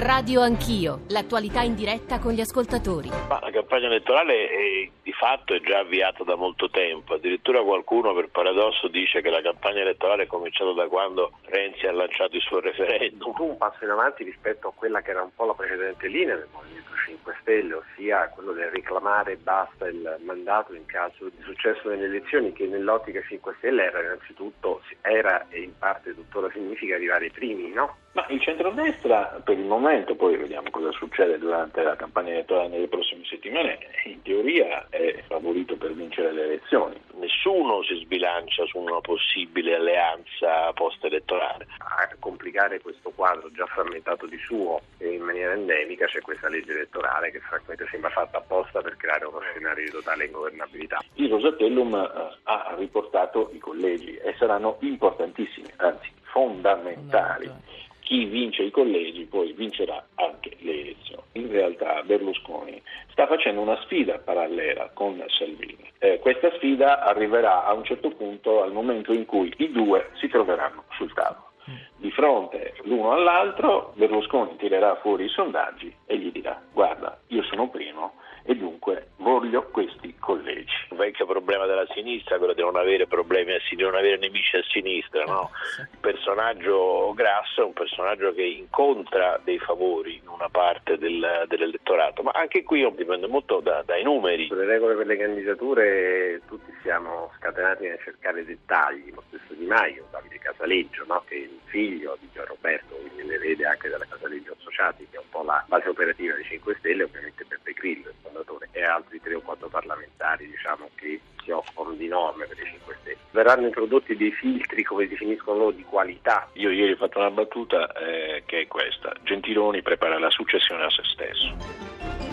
Radio Anch'io, l'attualità in diretta con gli ascoltatori. Ma la campagna elettorale è, di fatto è già avviata da molto tempo, addirittura qualcuno per paradosso dice che la campagna elettorale è cominciata da quando Renzi ha lanciato il suo referendum. Un passo in avanti rispetto a quella che era un po' la precedente linea del Movimento 5 Stelle, ossia quello del reclamare basta il mandato in caso di successo nelle elezioni, che nell'ottica 5 Stelle era innanzitutto, era e in parte tuttora significa arrivare ai primi, no? Ma il centrodestra per il momento, poi vediamo cosa succede durante la campagna elettorale nelle prossime settimane, in teoria è favorito per vincere le elezioni. Nessuno si sbilancia su una possibile alleanza post-elettorale. A complicare questo quadro già frammentato di suo e in maniera endemica c'è questa legge elettorale che francamente sembra fatta apposta per creare uno scenario di totale ingovernabilità. Il Rosatellum eh, ha riportato i collegi e saranno importantissimi, anzi fondamentali chi vince i collegi poi vincerà anche le elezioni. In realtà Berlusconi sta facendo una sfida parallela con Salvini. Eh, questa sfida arriverà a un certo punto al momento in cui i due si troveranno sul tavolo. Di fronte l'uno all'altro Berlusconi tirerà fuori i sondaggi e gli dirà guarda io sono primo e dunque voglio questi collegi. Un vecchio problema della sinistra, quello di non avere problemi a sinistra, di non avere nemici a sinistra, no? Il personaggio Grasso è un personaggio che incontra dei favori in una parte del, dell'elettorato, ma anche qui dipende molto da, dai numeri. Sulle regole per le candidature tutti siamo scatenati a cercare dettagli, Di Maio, Davide Casaleggio, no? che è il figlio di Gian Roberto, quindi le vede anche dalla Casaleggio Associati, che è un po' la base operativa dei 5 Stelle, ovviamente Beppe Grillo, il fondatore, e altri tre o quattro parlamentari diciamo, che si occupano di norme per i 5 Stelle. Verranno introdotti dei filtri, come definiscono loro, di qualità. Io ieri ho fatto una battuta eh, che è questa. Gentiloni prepara la successione a se stesso.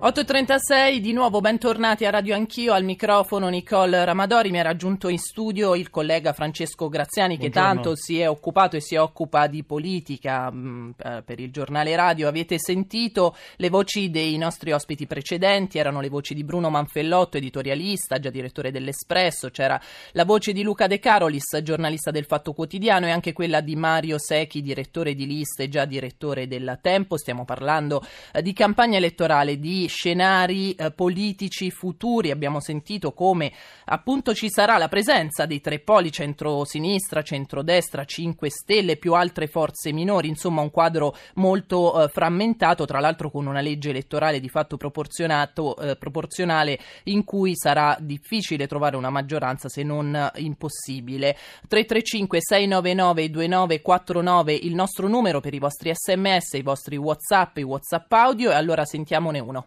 8.36, di nuovo bentornati a Radio Anch'io, al microfono Nicole Ramadori, mi ha raggiunto in studio il collega Francesco Graziani Buongiorno. che tanto si è occupato e si occupa di politica mh, mm, eh, per il giornale radio. Avete sentito le voci dei nostri ospiti precedenti, erano le voci di Bruno Manfellotto, editorialista, già direttore dell'Espresso, c'era la voce di Luca De Carolis, giornalista del Fatto Quotidiano e anche quella di Mario Secchi, direttore di liste e già direttore del Tempo. Stiamo parlando eh, di campagna elettorale, di scenari eh, politici futuri. Abbiamo sentito come appunto ci sarà la presenza dei tre poli centro-sinistra, centro-destra, 5 Stelle più altre forze minori, insomma un quadro molto eh, frammentato, tra l'altro con una legge elettorale di fatto eh, proporzionale in cui sarà difficile trovare una maggioranza se non eh, impossibile. 335 699 2949 il nostro numero per i vostri sms, i vostri whatsapp, i whatsapp audio e allora sentiamone uno.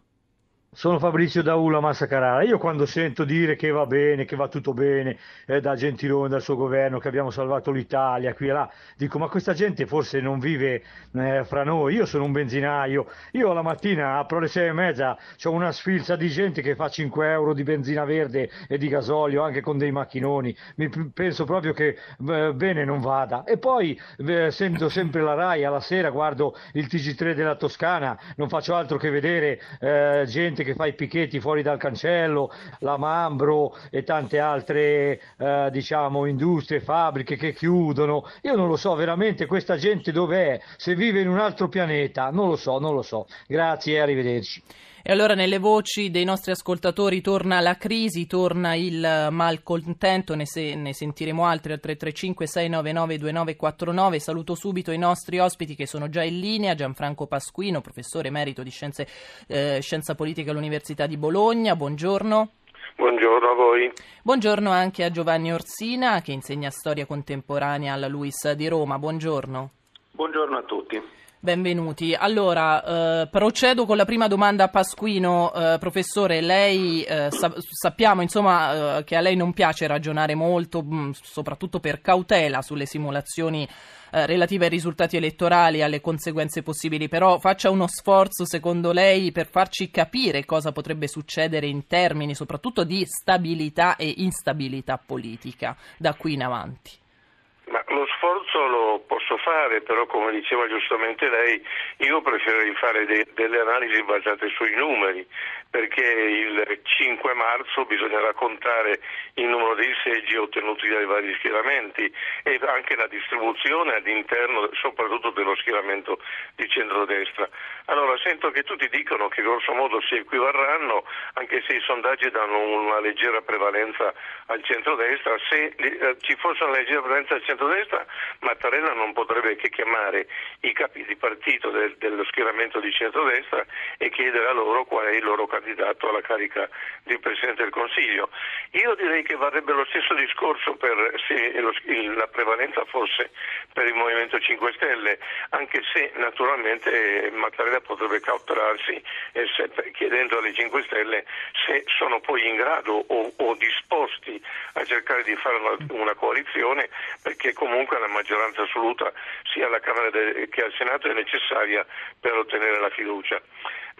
Sono Fabrizio Daula Massa Carrara. Io quando sento dire che va bene, che va tutto bene eh, da Gentiloni, dal suo governo, che abbiamo salvato l'Italia qui e là, dico ma questa gente forse non vive eh, fra noi. Io sono un benzinaio, io la mattina apro le sei e mezza, ho una sfilza di gente che fa 5 euro di benzina verde e di gasolio anche con dei macchinoni. Mi penso proprio che eh, bene non vada. E poi sento sempre la RAI alla sera, guardo il TG3 della Toscana, non faccio altro che vedere eh, gente gente che fa i picchetti fuori dal cancello, la Mambro e tante altre eh, diciamo industrie, fabbriche che chiudono. Io non lo so veramente questa gente dov'è, se vive in un altro pianeta, non lo so, non lo so. Grazie e arrivederci. E allora nelle voci dei nostri ascoltatori torna la crisi, torna il malcontento, ne, se, ne sentiremo altri al 335 699 2949. Saluto subito i nostri ospiti che sono già in linea, Gianfranco Pasquino, professore emerito di scienze, eh, scienza politica all'Università di Bologna. Buongiorno. Buongiorno a voi. Buongiorno anche a Giovanni Orsina che insegna storia contemporanea alla LUIS di Roma. Buongiorno. Buongiorno a tutti. Benvenuti. Allora, eh, procedo con la prima domanda a Pasquino. Eh, professore, lei eh, sa- sappiamo insomma, eh, che a lei non piace ragionare molto, mh, mm, soprattutto per cautela, sulle simulazioni eh, relative ai risultati elettorali e alle conseguenze possibili, però faccia uno sforzo, secondo lei, per farci capire cosa potrebbe succedere in termini soprattutto di stabilità e instabilità politica da qui in avanti. Ma lo sforzo lo posso fare, però come diceva giustamente lei, io preferirei fare de- delle analisi basate sui numeri, perché il 5 marzo bisogna raccontare il numero dei seggi ottenuti dai vari schieramenti e anche la distribuzione all'interno soprattutto dello schieramento di centrodestra. Allora sento che tutti dicono che grosso modo si equivarranno, anche se i sondaggi danno una leggera prevalenza al centrodestra, se eh, ci fosse una leggera prevalenza al centrodestra Mattarella non potrebbe che chiamare i capi di partito del, dello schieramento di centrodestra e chiedere a loro qual è il loro candidato alla carica di Presidente del Consiglio. Io direi che varrebbe lo stesso discorso per, se lo, la prevalenza fosse per il Movimento 5 Stelle, anche se naturalmente Mattarella potrebbe cautelarsi eh, chiedendo alle 5 Stelle se sono poi in grado o, o disposti a cercare di fare una, una, coalizione perché comunque la maggioranza assoluta sia alla Camera che al Senato è necessaria per ottenere la fiducia.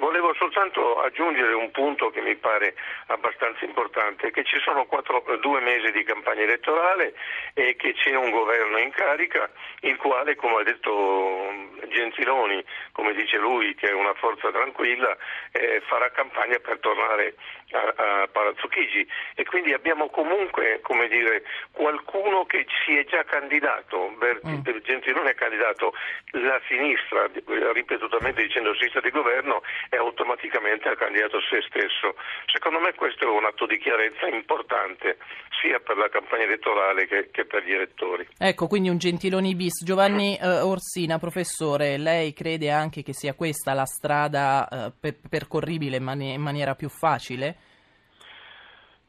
Volevo soltanto aggiungere un punto che mi pare abbastanza importante, che ci sono quattro, due mesi di campagna elettorale e che c'è un governo in carica, il quale, come ha detto Gentiloni, come dice lui, che è una forza tranquilla, eh, farà campagna per tornare a, a Palazzo Chigi e quindi abbiamo comunque come dire, qualcuno che si è già candidato, mm. Gentiloni è candidato, la sinistra, ripetutamente dicendo sinistra di governo, è automaticamente ha candidato se stesso. Secondo me questo è un atto di chiarezza importante sia per la campagna elettorale che, che per gli elettori. Ecco, quindi un Gentiloni bis. Giovanni eh, Orsina, professore, lei crede anche che sia questa la strada eh, per, percorribile in, mani- in maniera più facile?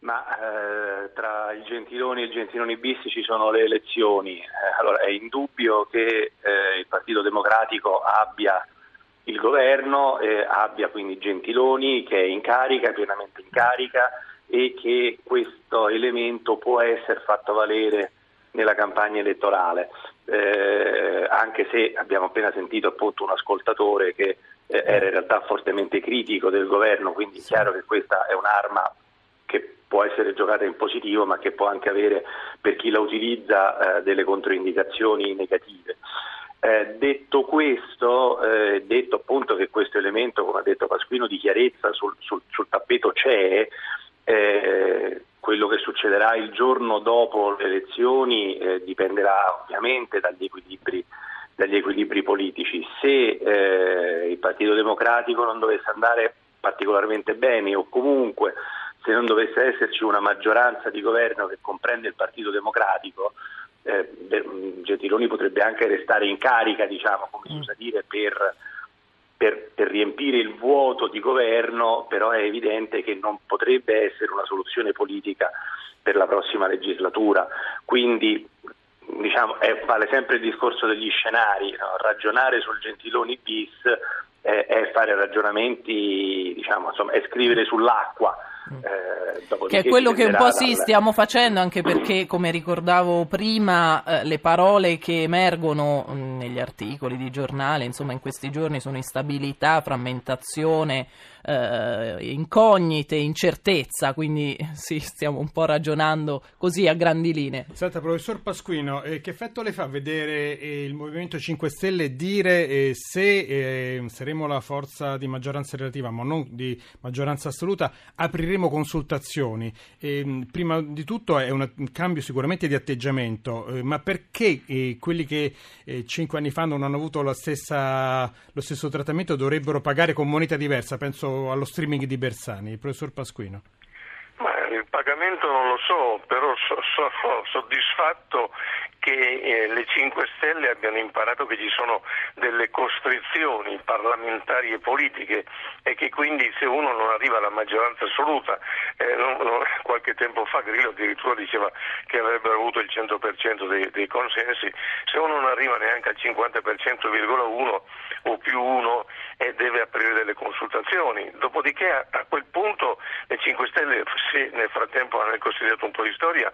Ma eh, tra il Gentiloni e il Gentiloni bis ci sono le elezioni. Eh, allora è indubbio che eh, il Partito Democratico abbia il governo, eh, abbia quindi Gentiloni che è in carica, pienamente in carica e che questo elemento può essere fatto valere nella campagna elettorale, eh, anche se abbiamo appena sentito appunto un ascoltatore che eh, era in realtà fortemente critico del governo, quindi è chiaro che questa è un'arma che può essere giocata in positivo ma che può anche avere per chi la utilizza eh, delle controindicazioni negative. Eh, detto questo, eh, detto appunto che questo elemento, come ha detto Pasquino, di chiarezza sul, sul, sul tappeto c'è, eh, quello che succederà il giorno dopo le elezioni eh, dipenderà ovviamente dagli equilibri, dagli equilibri politici. Se eh, il Partito Democratico non dovesse andare particolarmente bene o comunque se non dovesse esserci una maggioranza di governo che comprende il Partito Democratico, eh, Gentiloni potrebbe anche restare in carica, diciamo, come si usa dire, per, per, per, riempire il vuoto di governo, però è evidente che non potrebbe essere una soluzione politica per la prossima legislatura. Quindi diciamo, è, vale sempre il discorso degli scenari, no? ragionare sul Gentiloni bis è, è fare ragionamenti, diciamo, insomma, è scrivere sull'acqua eh, che è quello che un po' sì stiamo facendo, anche perché, come ricordavo prima, eh, le parole che emergono mh, mm, negli articoli di giornale, insomma, in questi giorni sono instabilità, frammentazione, eh, incognite, incertezza, quindi sì, stiamo un po' ragionando così a grandi linee. Senta, professor Pasquino, eh, che effetto le fa vedere eh, il Movimento 5 Stelle dire eh, se eh, saremo la forza di maggioranza relativa, ma non di maggioranza assoluta, apriremo consultazioni? Ehm, prima di tutto è un cambio sicuramente di atteggiamento, eh, ma perché quelli che cinque anni fa non hanno avuto stessa, lo stesso trattamento dovrebbero pagare con moneta diversa? Penso allo streaming di Bersani, il professor Pasquino? Ma il pagamento non lo so, però sono so, soddisfatto che eh, le 5 Stelle abbiano imparato che ci sono delle costrizioni parlamentari e politiche e che quindi se uno non arriva alla maggioranza assoluta, eh, non, non, qualche tempo fa Grillo addirittura diceva che avrebbero avuto il 100% dei, dei consensi, se uno non arriva neanche al 50,1 o più 1 eh, deve aprire delle consultazioni, dopodiché a, a quel punto le 5 Stelle se nel frattempo hanno considerato un po' di storia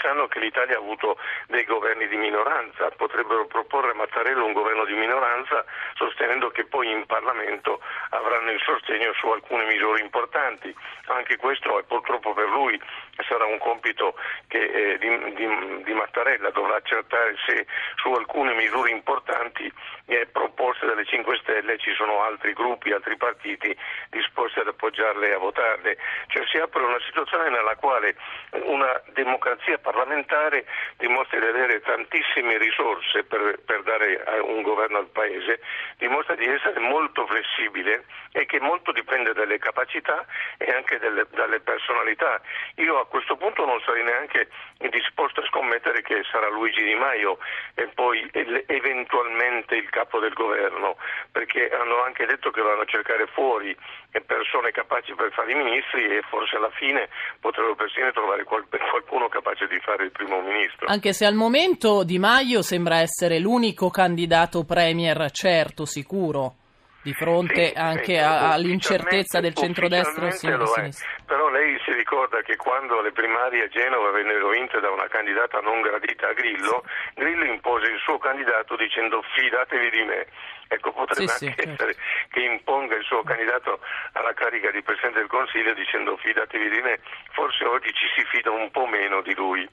sanno che l'Italia ha avuto dei governi governi di minoranza, potrebbero proporre a Mattarella un governo di minoranza sostenendo che poi in Parlamento avranno il sostegno su alcune misure importanti. Anche questo è purtroppo per lui sarà un compito che, eh, di, di, di, Mattarella, dovrà accertare se su alcune misure importanti eh, proposte dalle 5 Stelle ci sono altri gruppi, altri partiti disposti ad appoggiarle e a votarle. Cioè si apre una situazione nella quale una democrazia parlamentare dimostra di avere tantissime risorse per, per dare un governo al Paese, dimostra di essere molto flessibile e che molto dipende dalle capacità e anche delle, dalle personalità. Io questo punto non sarei neanche disposto a scommettere che sarà Luigi Di Maio e poi eventualmente il capo del governo, perché hanno anche detto che vanno a cercare fuori persone capaci per fare i ministri e forse alla fine potrebbero persino trovare qualcuno capace di fare il primo ministro. Anche se al momento Di Maio sembra essere l'unico candidato premier certo, sicuro di fronte sì, anche a, all'incertezza del centrodestra o sinistra. Però lei si ricorda che quando le primarie a Genova vennero vinte da una candidata non gradita a Grillo, sì. Grillo impose il suo candidato dicendo fidatevi di me. Ecco, potrebbe sì, anche certo. essere che imponga il suo candidato alla carica di Presidente del Consiglio dicendo fidatevi di me. Forse oggi ci si fida un po' meno di lui.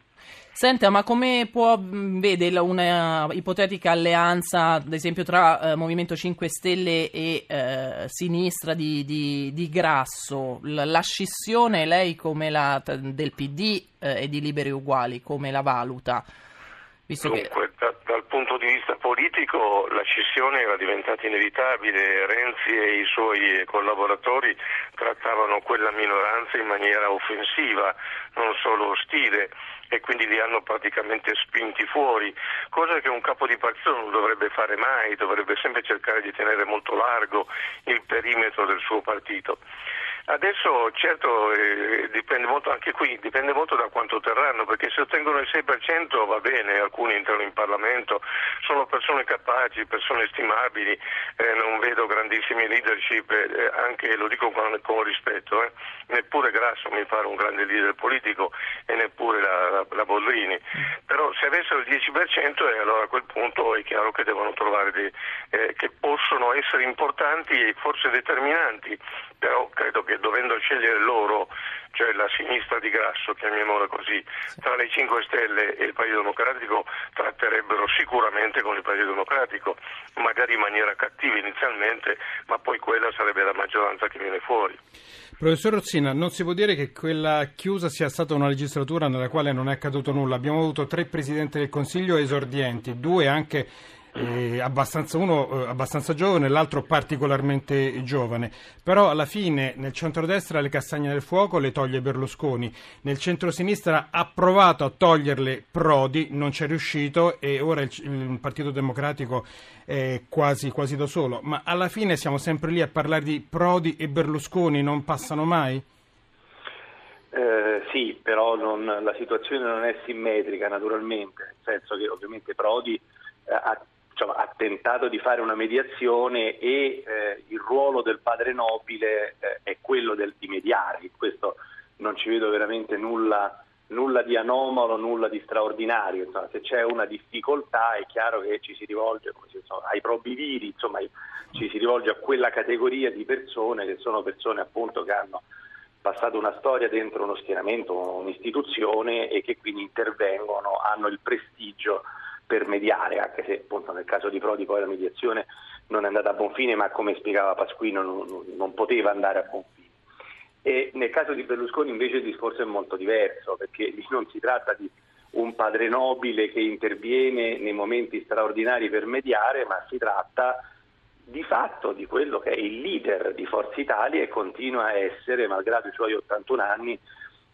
Senta, ma come può, vede una ipotetica alleanza, ad esempio, tra eh, Movimento 5 Stelle e eh, sinistra di, di, di Grasso? La, la, scissione, lei come la, del PD eh, e di Liberi Uguali, come la valuta? Visto che... di vista politico la scissione era diventata inevitabile, Renzi e i suoi collaboratori trattavano quella minoranza in maniera offensiva, non solo ostile e quindi li hanno praticamente spinti fuori, cosa che un capo di partito non dovrebbe fare mai, dovrebbe sempre cercare di tenere molto largo il perimetro del suo partito. Adesso certo eh, dipende molto anche qui, dipende molto da quanto terranno, perché se ottengono il 6% va bene, alcuni entrano in Parlamento, sono persone capaci, persone stimabili, eh, non vedo grandissime leadership, eh, anche lo dico con, con rispetto, eh. neppure Grasso mi pare un grande leader politico e neppure la, la, la Bollrini, però se avessero il 10% eh, allora a quel punto è chiaro che devono trovare dei, eh, che possono essere importanti e forse determinanti, però credo che dovendo scegliere loro, cioè la sinistra di Grasso, chiamiamola così, tra le 5 Stelle e il Partito Democratico tratterebbero sicuramente con il Partito Democratico, magari in maniera cattiva inizialmente, ma poi quella sarebbe la maggioranza che viene fuori. Professor Rozzina, non si può dire che quella chiusa sia stata una legislatura nella quale non è accaduto nulla. Abbiamo avuto tre Presidenti del Consiglio esordienti, due anche eh, abbastanza, uno eh, abbastanza giovane l'altro particolarmente giovane. Però alla fine nel centrodestra le castagne del fuoco le toglie Berlusconi, nel centrosinistra ha provato a toglierle Prodi, non ci è riuscito e ora il, il Partito Democratico è quasi, quasi da solo. Ma alla fine siamo sempre lì a parlare di Prodi e Berlusconi, non passano mai? Eh, sì, però non, la situazione non è simmetrica naturalmente, nel senso che ovviamente Prodi eh, ha diciamo, ha tentato di fare una mediazione e eh, il ruolo del padre nobile eh, è quello del, di mediare. In questo non ci vedo veramente nulla, nulla di anomalo, nulla di straordinario. Insomma, se c'è una difficoltà è chiaro che ci si rivolge insomma, ai probiviri, insomma, ci si rivolge a quella categoria di persone che sono persone appunto che hanno passato una storia dentro uno schieramento, un'istituzione e che quindi intervengono, hanno il prestigio per mediare, anche se appunto nel caso di Prodi poi la mediazione non è andata a buon fine, ma come spiegava Pasquino non, non poteva andare a buon fine. E nel caso di Berlusconi invece il discorso è molto diverso, perché non si tratta di un padre nobile che interviene nei momenti straordinari per mediare, ma si tratta di fatto di quello che è il leader di Forza Italia e continua a essere, malgrado i suoi 81 anni,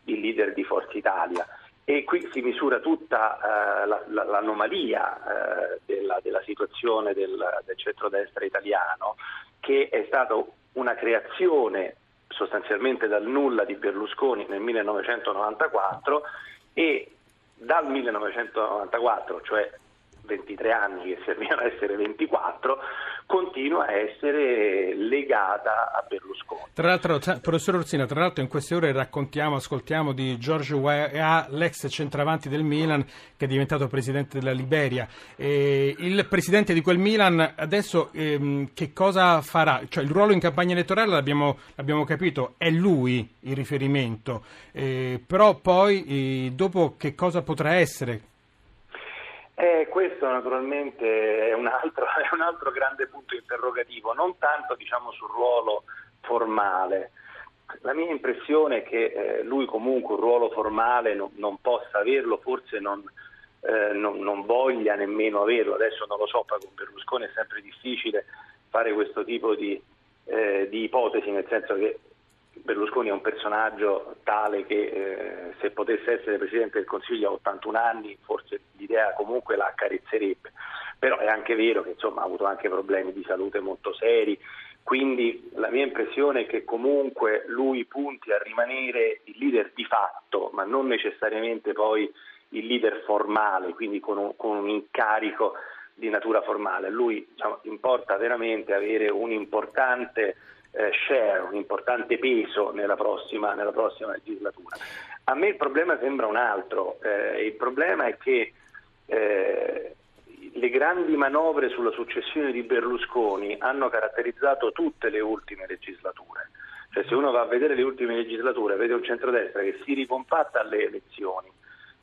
il leader di Forza Italia e qui si misura tutta eh, la, la, l'anomalia eh, della, della, situazione del, del centrodestra italiano, che è stata una creazione sostanzialmente dal nulla di Berlusconi nel 1994 e dal 1994, cioè 23 anni che servivano a essere 24, continua a essere legata a Berlusconi. Tra l'altro, professor Orsina, tra l'altro in queste ore raccontiamo, ascoltiamo di Giorgio Weah, l'ex centravanti del Milan che è diventato presidente della Liberia. E il presidente di quel Milan adesso ehm, che cosa farà? Cioè il ruolo in campagna elettorale l'abbiamo, l'abbiamo capito, è lui il riferimento, eh, però poi eh, dopo che cosa potrà essere? Eh, questo naturalmente è un, altro, è un, altro, grande punto interrogativo, non tanto diciamo, sul ruolo formale. La mia impressione è che eh, lui comunque un ruolo formale non, non possa averlo, forse non, eh, non, non, voglia nemmeno averlo, adesso non lo so, poi con Berlusconi è sempre difficile fare questo tipo di, eh, di ipotesi, nel senso che Berlusconi è un personaggio tale che eh, se potesse essere Presidente del Consiglio a 81 anni forse l'idea comunque la accarezzerebbe, però è anche vero che insomma, ha avuto anche problemi di salute molto seri, quindi la mia impressione è che comunque lui punti a rimanere il leader di fatto, ma non necessariamente poi il leader formale, quindi con un, con un incarico di natura formale. Lui diciamo, importa veramente avere un importante eh, share, un importante peso nella prossima, nella prossima, legislatura. A me il problema sembra un altro, eh, il problema è che eh, le grandi manovre sulla successione di Berlusconi hanno caratterizzato tutte le ultime legislature. Cioè, se uno va a vedere le ultime legislature, vede un centrodestra che si ricompatta alle elezioni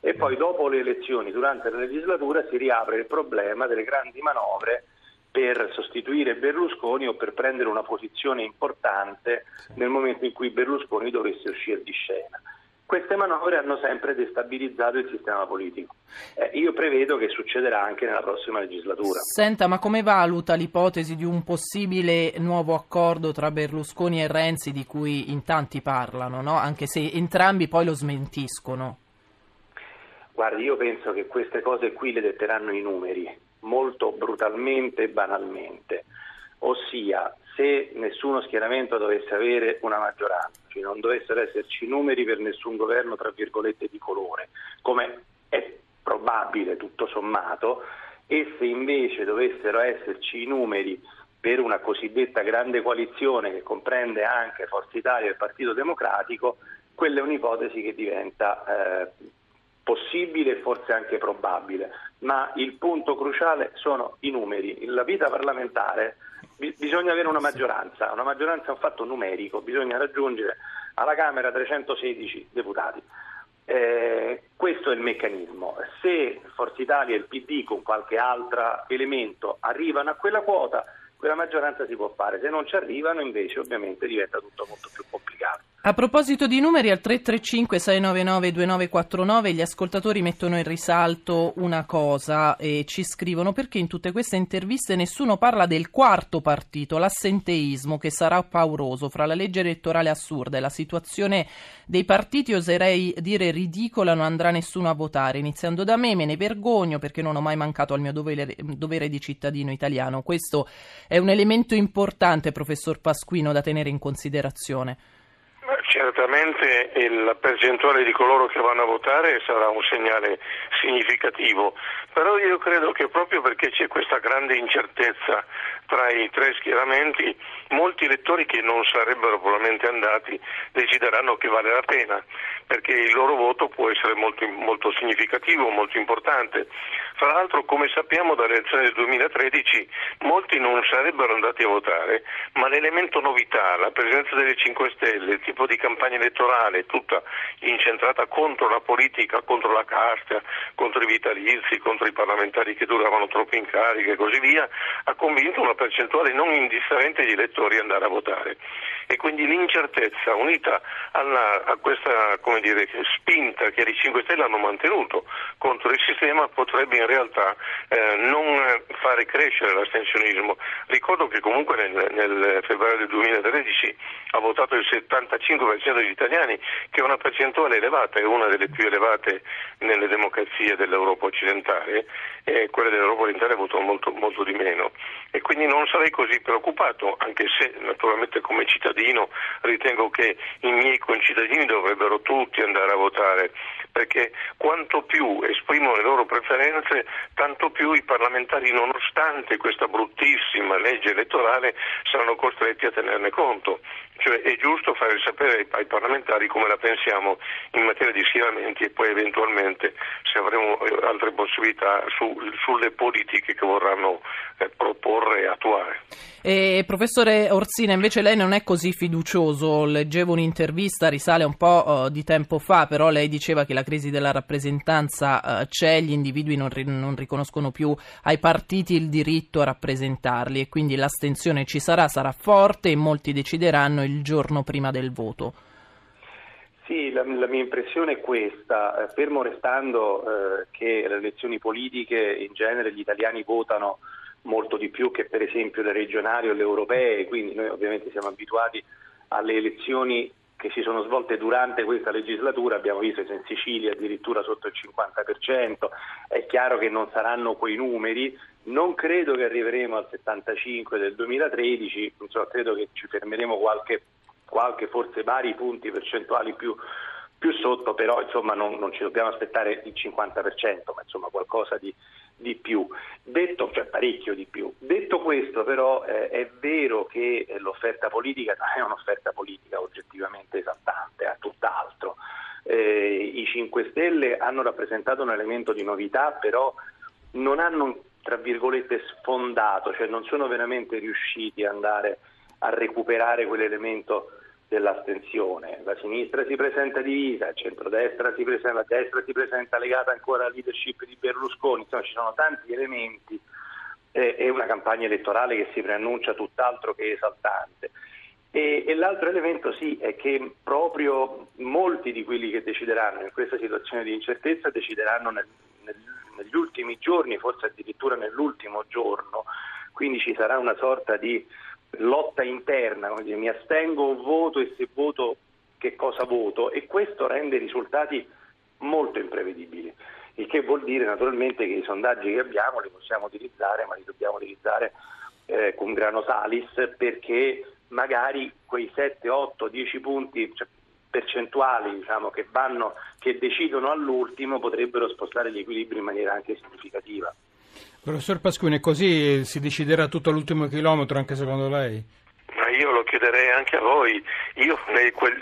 e poi dopo le elezioni, durante la legislatura, si riapre il problema delle grandi manovre per sostituire Berlusconi o per prendere una posizione importante nel momento in cui Berlusconi dovesse uscire di scena. Queste manovre hanno sempre destabilizzato il sistema politico. Eh, io prevedo che succederà anche nella prossima legislatura. Senta, ma come valuta l'ipotesi di un possibile nuovo accordo tra Berlusconi e Renzi di cui in tanti parlano, no? anche se entrambi poi lo smentiscono? Guardi, io penso che queste cose qui le detteranno i numeri molto brutalmente e banalmente, ossia se nessuno schieramento dovesse avere una maggioranza, cioè non dovessero esserci numeri per nessun governo tra virgolette di colore, come è probabile tutto sommato, e se invece dovessero esserci i numeri per una cosiddetta grande coalizione che comprende anche Forza Italia e il Partito Democratico, quella è un'ipotesi che diventa eh, possibile e forse anche probabile, ma il punto cruciale sono i numeri. La vita parlamentare bisogna avere una maggioranza, una maggioranza è un fatto numerico, bisogna raggiungere alla Camera 316 deputati. Eh, questo è il meccanismo. Se Forza Italia e il PD con qualche altro elemento arrivano a quella quota, quella maggioranza si può fare, se non ci arrivano invece ovviamente diventa tutto molto più complicato. A proposito di numeri, al 335-699-2949 gli ascoltatori mettono in risalto una cosa e ci scrivono perché in tutte queste interviste nessuno parla del quarto partito, l'assenteismo, che sarà pauroso fra la legge elettorale assurda e la situazione dei partiti, oserei dire ridicola, non andrà nessuno a votare. Iniziando da me, me ne vergogno perché non ho mai mancato al mio dovere, dovere di cittadino italiano. Questo è un elemento importante, professor Pasquino, da tenere in considerazione. Certamente la percentuale di coloro che vanno a votare sarà un segnale significativo, però io credo che proprio perché c'è questa grande incertezza tra i tre schieramenti, molti elettori che non sarebbero probabilmente andati decideranno che vale la pena, perché il loro voto può essere molto, molto significativo, molto importante. Fra l'altro, come sappiamo dalle elezioni del 2013, molti non sarebbero andati a votare, ma l'elemento novità, la presenza delle 5 Stelle, il tipo di campagna elettorale, tutta incentrata contro la politica, contro la casta, contro i vitalizi, contro i parlamentari che duravano troppo in carica e così via, ha convinto una percentuale non indifferente di elettori ad andare a votare. E quindi l'incertezza unita alla, a questa dire, spinta che i 5 Stelle hanno mantenuto contro il sistema potrebbe in realtà eh, non far fare crescere l'astensionismo. Ricordo che comunque nel, nel febbraio del 2013 ha votato il 75% degli italiani, che è una percentuale elevata, è una delle più elevate nelle democrazie dell'Europa occidentale, e quella dell'Europa orientale ha votato molto, molto di meno. E quindi non sarei così preoccupato, anche se naturalmente come cittadino ritengo che i miei concittadini dovrebbero tutti andare a votare, perché quanto più esprimono le loro preferenze, tanto più i parlamentari, nonostante questa bruttissima legge elettorale, saranno costretti a tenerne conto. Cioè è giusto fare sapere ai parlamentari come la pensiamo in materia di schieramenti e poi eventualmente se avremo eh, altre possibilità su, sulle politiche che vorranno eh, proporre e attuare. E, professore Orsina, invece lei non è così fiducioso. Leggevo un'intervista, risale un po' uh, di tempo fa, però lei diceva che la crisi della rappresentanza uh, c'è, gli individui non, ri- non, riconoscono più ai partiti il diritto a rappresentarli e quindi l'astensione ci sarà, sarà forte e molti decideranno il giorno prima del voto. Sì, la, la mia impressione è questa, eh, fermo restando eh, che le elezioni politiche in genere gli italiani votano molto di più che per esempio le regionali o le europee, quindi noi ovviamente siamo abituati alle elezioni che si sono svolte durante questa legislatura, abbiamo visto che in Sicilia addirittura sotto il 50%, è chiaro che non saranno quei numeri, non credo che arriveremo al 75 del 2013, insomma, credo che ci fermeremo qualche, qualche forse vari punti percentuali più, più sotto, però insomma, non, non, ci dobbiamo aspettare il 50%, ma insomma, qualcosa di, di più. Detto, cioè parecchio di più. Detto questo, però, eh, è vero che l'offerta politica non è un'offerta politica oggettivamente esaltante, è tutt'altro. Eh, I 5 Stelle hanno rappresentato un elemento di novità, però non hanno, tra virgolette, sfondato, cioè non sono veramente riusciti ad andare a recuperare quell'elemento dell'astensione. La sinistra si presenta divisa, il centrodestra si presenta, la destra si presenta legata ancora alla leadership di Berlusconi, insomma ci sono tanti elementi eh, e una campagna elettorale che si preannuncia tutt'altro che esaltante. E, e, l'altro elemento sì è che proprio molti di quelli che decideranno in questa situazione di incertezza decideranno nel, nel, negli ultimi giorni, forse addirittura nell'ultimo giorno, quindi ci sarà una sorta di lotta interna, mi astengo voto e se voto che cosa voto e questo rende i risultati molto imprevedibili, il che vuol dire naturalmente che i sondaggi che abbiamo li possiamo utilizzare, ma li dobbiamo utilizzare eh, con grano salis perché magari quei 7, 8, 10 punti cioè, percentuali diciamo, che, vanno, che decidono all'ultimo potrebbero spostare gli equilibri in maniera anche significativa. Professor Pasquini, così si deciderà tutto l'ultimo chilometro anche secondo lei? Io lo chiederei anche a voi. Io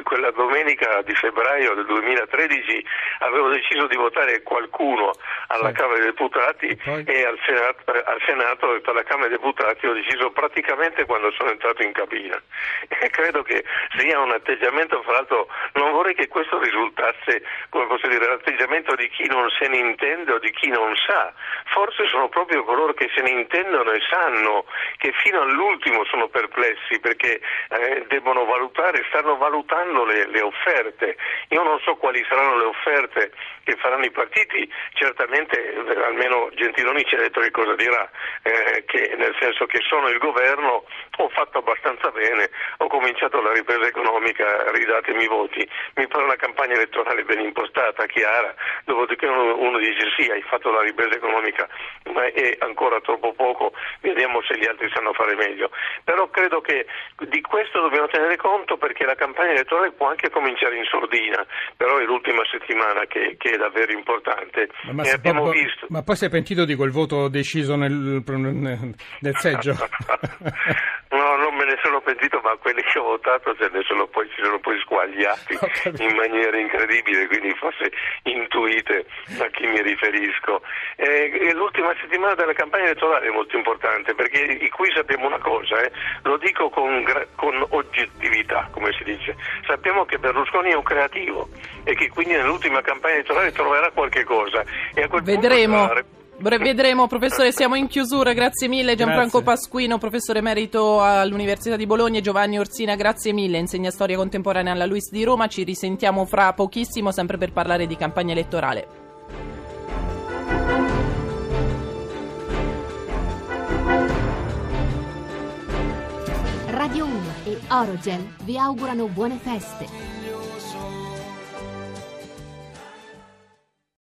quella domenica di febbraio del 2013 avevo deciso di votare qualcuno alla sì. Camera dei Deputati e, e al, Senato, al Senato e per la Camera dei Deputati ho deciso praticamente quando sono entrato in cabina. E credo che sia un atteggiamento, fra l'altro non vorrei che questo risultasse, come posso dire, l'atteggiamento di chi non se ne intende o di chi non sa. Forse sono proprio coloro che se ne intendono e sanno che fino all'ultimo sono perplessi perché eh, debbono valutare, stanno valutando le, le offerte. Io non so quali saranno le offerte che faranno i partiti, certamente eh, almeno Gentiloni ci ha detto che cosa dirà, eh, che nel senso che sono il governo, ho fatto abbastanza bene, ho cominciato la ripresa economica, ridatemi i voti, mi pare una campagna elettorale ben impostata, chiara, dopodiché uno, uno dice sì, hai fatto la ripresa economica, ma è ancora troppo poco, vediamo se gli altri sanno fare meglio. Però credo che di questo dobbiamo tenere conto perché la campagna elettorale può anche cominciare in sordina, però è l'ultima settimana che, che è davvero importante. Ma, ma, poi, visto... ma poi si è pentito di quel voto deciso nel, nel seggio? no, non me ne sono pentito, ma quelli che ho votato se ne sono poi, si sono poi squagliati in maniera incredibile, quindi forse intuite a chi mi riferisco. Eh, l'ultima settimana della campagna elettorale è molto importante perché qui sappiamo una cosa, eh, lo dico con, con oggettività, come si dice. Sappiamo che Berlusconi è un creativo e che quindi nell'ultima campagna elettorale troverà qualche cosa. E a quel Vedremo. Punto, Vedremo, professore, siamo in chiusura. Grazie mille Gianfranco grazie. Pasquino, professore emerito all'Università di Bologna e Giovanni Orsina, grazie mille. Insegna storia contemporanea alla Luis di Roma. Ci risentiamo fra pochissimo, sempre per parlare di campagna elettorale. Orogel vi augurano buone feste.